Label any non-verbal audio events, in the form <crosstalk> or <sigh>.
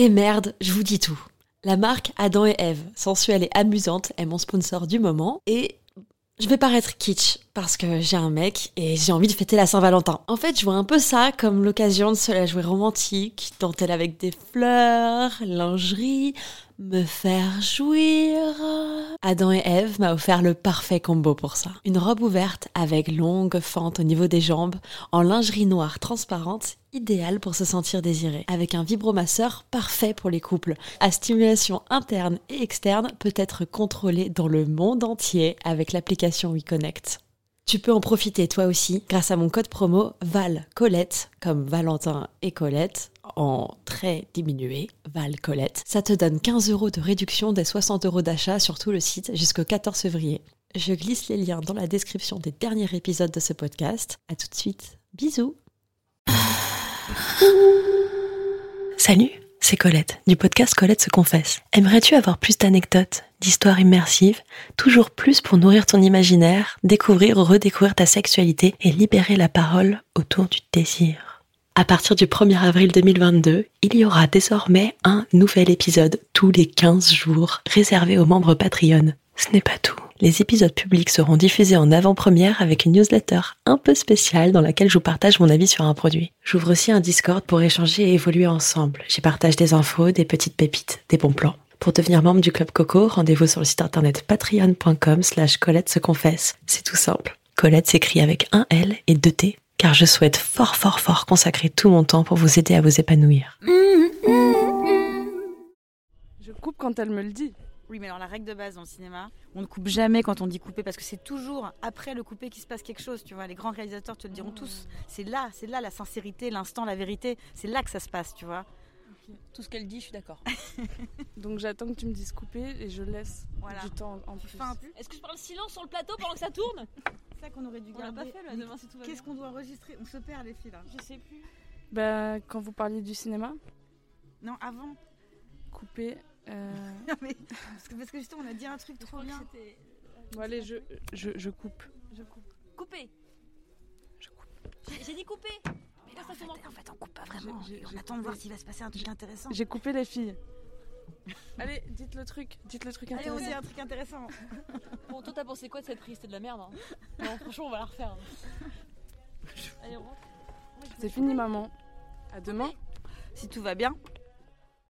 Et merde, je vous dis tout. La marque Adam et Eve, sensuelle et amusante, est mon sponsor du moment et je vais paraître kitsch parce que j'ai un mec et j'ai envie de fêter la Saint-Valentin. En fait, je vois un peu ça comme l'occasion de se la jouer romantique, dentelle avec des fleurs, lingerie, me faire jouir. Adam et Eve m'a offert le parfait combo pour ça. Une robe ouverte avec longue fente au niveau des jambes, en lingerie noire transparente, idéale pour se sentir désiré. Avec un vibromasseur parfait pour les couples. À stimulation interne et externe peut être contrôlée dans le monde entier avec l'application WeConnect. Tu peux en profiter toi aussi grâce à mon code promo Val Colette, comme Valentin et Colette, en très diminué, Val Colette. Ça te donne 15 euros de réduction des 60 euros d'achat sur tout le site jusqu'au 14 février. Je glisse les liens dans la description des derniers épisodes de ce podcast. À tout de suite. Bisous. Salut, c'est Colette, du podcast Colette se confesse. Aimerais-tu avoir plus d'anecdotes, d'histoires immersives, toujours plus pour nourrir ton imaginaire, découvrir ou redécouvrir ta sexualité et libérer la parole autour du désir? À partir du 1er avril 2022, il y aura désormais un nouvel épisode tous les 15 jours réservé aux membres Patreon. Ce n'est pas tout. Les épisodes publics seront diffusés en avant-première avec une newsletter un peu spéciale dans laquelle je vous partage mon avis sur un produit. J'ouvre aussi un Discord pour échanger et évoluer ensemble. J'y partage des infos, des petites pépites, des bons plans. Pour devenir membre du Club Coco, rendez-vous sur le site internet patreon.com slash Colette se confesse. C'est tout simple. Colette s'écrit avec un L et deux T, car je souhaite fort fort fort consacrer tout mon temps pour vous aider à vous épanouir. Je coupe quand elle me le dit. Oui, mais alors la règle de base dans le cinéma, on ne coupe jamais quand on dit couper parce que c'est toujours après le couper qu'il se passe quelque chose. Tu vois, les grands réalisateurs te le diront tous. C'est là, c'est là la sincérité, l'instant, la vérité. C'est là que ça se passe, tu vois. Tout ce qu'elle dit, je suis d'accord. <laughs> Donc j'attends que tu me dises couper et je laisse Voilà. du temps en plus. Fais un peu. Est-ce que je parle silence sur le plateau pendant que ça tourne? C'est ça qu'on aurait dû On l'a garder. pas fait là, demain tout Qu'est-ce qu'on doit enregistrer? On se perd les filles là. Je sais plus. Bah, quand vous parliez du cinéma, Non, avant. couper. Euh, <laughs> Non, mais- parce, que, parce que justement, on a dit un truc trop bien. Bon, allez, je, je, je coupe. Je coupe. Couper Je coupe. J'ai- dit couper Mais là, Ça, en, fait, en fait, on coupe pas vraiment. On attend de voir s'il va se passer un truc intéressant. J'ai coupé les filles. <laughs> Allez, dites le truc. Dites le truc Allez, on dit intéressant. un truc intéressant. <laughs> Bon, toi, t'as pensé quoi de cette prise? C'était de la merde. Hein. Non, franchement, on va la refaire. hein. Allez, on rentre. C'est fini, maman. À demain. Si tout va bien,